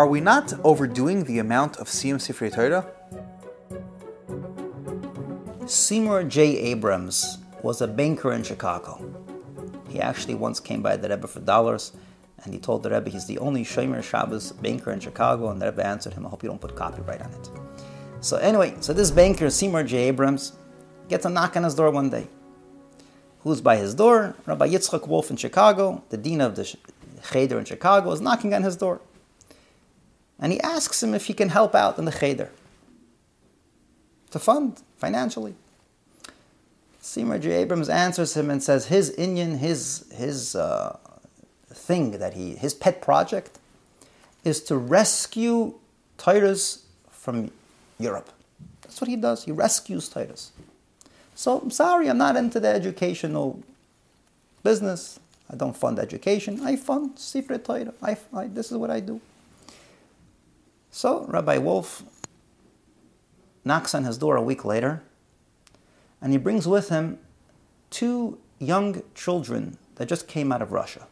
Are we not overdoing the amount of Siyum Sifrei Torah? Seymour J. Abrams was a banker in Chicago. He actually once came by the Rebbe for dollars and he told the Rebbe he's the only Shomer Shabbos banker in Chicago, and the Rebbe answered him, I hope you don't put copyright on it. So anyway, so this banker, Seymour J. Abrams, gets a knock on his door one day. Who's by his door? Rabbi Yitzchak Wolf in Chicago, the dean of the Cheder in Chicago, is knocking on his door. And he asks him if he can help out in the Cheder to fund financially. Seymour J. Abrams answers him and says his inyan, his, his uh, thing that he, his pet project, is to rescue Titus from Europe. That's what he does. He rescues Titus. So I'm sorry, I'm not into the educational business. I don't fund education. I fund Sifrei Torah. I, I, this is what I do. So Rabbi Wolf knocks on his door a week later, and he brings with him two young children that just came out of Russia.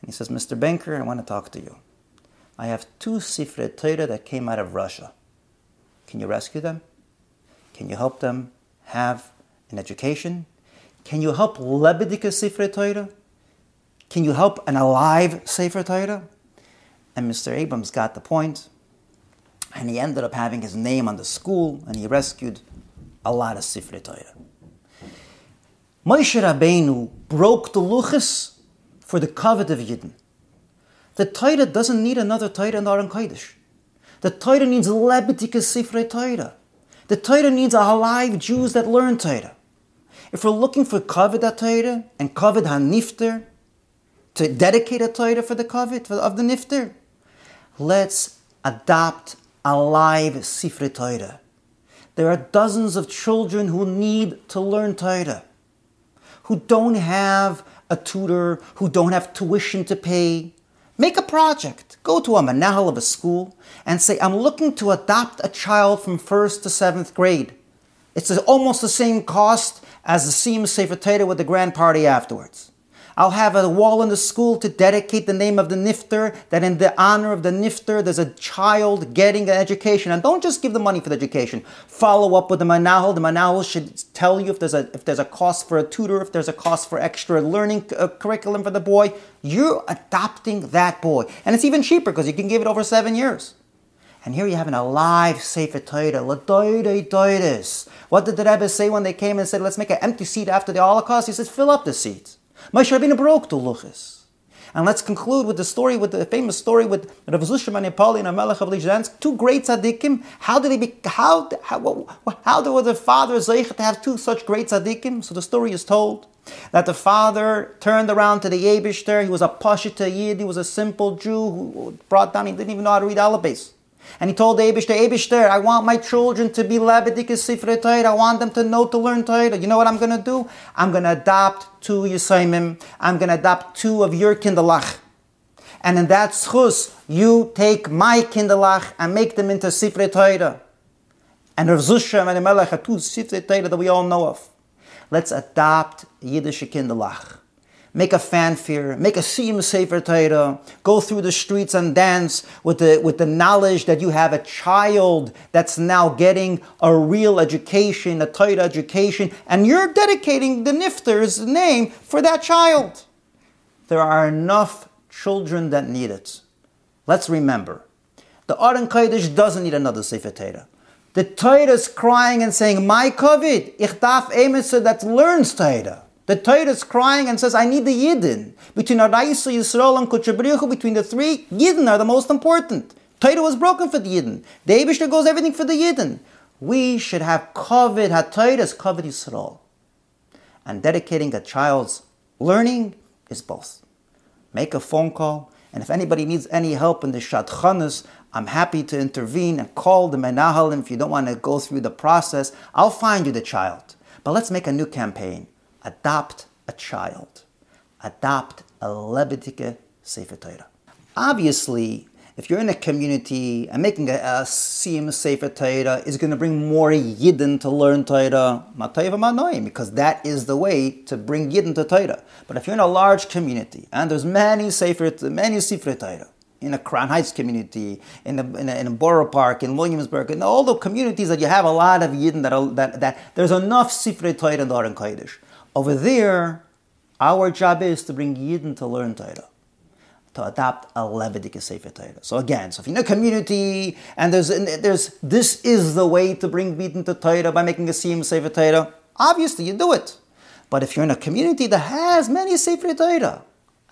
And he says, Mr. Banker, I want to talk to you. I have two Sifre Torah that came out of Russia. Can you rescue them? Can you help them have an education? Can you help Lebedika Sifre Torah? Can you help an alive Sefer Torah? And Mr. Abrams got the point, and he ended up having his name on the school, and he rescued a lot of Sifrei Torah. Moshe Rabbeinu broke the luchos for the covet of Yidden. The Torah doesn't need another Torah in Aron Kodesh. The Torah needs Lebedika Sifrei Torah. The Torah needs alive Jews that learn Torah. If we're looking for Kavod Torah and Kavod HaNifter, to dedicate a Torah for the Kavod of the Nifter, let's adopt a live Sifrei Torah. There are dozens of children who need to learn Torah, who don't have a tutor, who don't have tuition to pay. Make a project. Go to a manahal of a school and say, I'm looking to adopt a child from first to seventh grade. It's almost the same cost as the Siyum Sefer Torah with the grand party afterwards. I'll have a wall in the school to dedicate the name of the nifter, that in the honor of the nifter, there's a child getting an education. And don't just give the money for the education. Follow up with the manahal. The manahal should tell you if there's a if there's a cost for a tutor, if there's a cost for extra learning uh, curriculum for the boy. You're adopting that boy, and it's even cheaper because you can give it over seven years. And here you have an alive Sefer Torah, What did the Rebbe say when they came and said, let's make an empty seat after the Holocaust? He says, fill up the seats. Moshe Rabbeinu broke the luchos. And let's conclude with the story, with the famous story with Rav Zusha Manipali and Amelech of Lizhansk, two great tzaddikim. How did they be, how, how, how did the father Zeich to have two such great tzaddikim? So the story is told that the father turned around to the Abishter. He was a Pashita Yid, he was a simple Jew who brought down, he didn't even know how to read alphabets. And he told Abishter, Abishter, I want my children to be Labedikas Sifrei Torah. I want them to know to learn Torah. You know what I'm going to do? I'm going to adopt two Yisaimim. I'm going to adopt two of your Kinderlach. And in that schus, you take my Kinderlach and make them into Sifrei Torah. And Rav Zusha and Melech are two Sifrei Torah that we all know of. Let's adopt Yiddish Kinderlach make a fanfare, make a Siyum Sefer Torah, go through the streets and dance with the, with the knowledge that you have a child that's now getting a real education, a Torah education, and you're dedicating the Nifter's name for that child. There are enough children that need it. Let's remember, the Aron Kodesh doesn't need another Sefer Torah. The Torah is crying and saying, My Kovid, ich darf emes that learns Torah. The Torah is crying and says, I need the Yidden. Between Oraisa, Yisrael, and Kuchabrichu, between the three, Yidden are the most important. Torah was broken for the Yidden. The Abishter goes everything for the Yidden. We should have Kovid HaTorah's Kovid Yisrael. And dedicating a child's learning is both. Make a phone call, and if anybody needs any help in the Shadchanas, I'm happy to intervene and call the Menahal. And if you don't want to go through the process, I'll find you the child. But let's make a new campaign adopt a child, adopt a Lebedike Sefer Torah. Obviously, if you're in a community and making a, a Siyum Sefer Torah is going to bring more Yidden to learn Torah, because that is the way to bring Yidden to Torah. But if you're in a large community and there's many Sefer, many Sefer Torah, in a Crown Heights community, in a, in a, in a Borough Park, in Williamsburg, in all the communities that you have a lot of Yidden that, that, that there's enough Sifrei Torah and Aron Kodesh. Over there, our job is to bring Yidden to learn Torah to adopt a Lebedike Sefer Torah. So again, so if you're in a community and there's there's this is the way to bring Yidden to Torah by making a Siyum Sefer Torah, obviously you do it. But if you're in a community that has many Sefer Torah,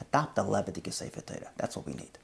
adopt a Lebedike Sefer Torah. That's what we need.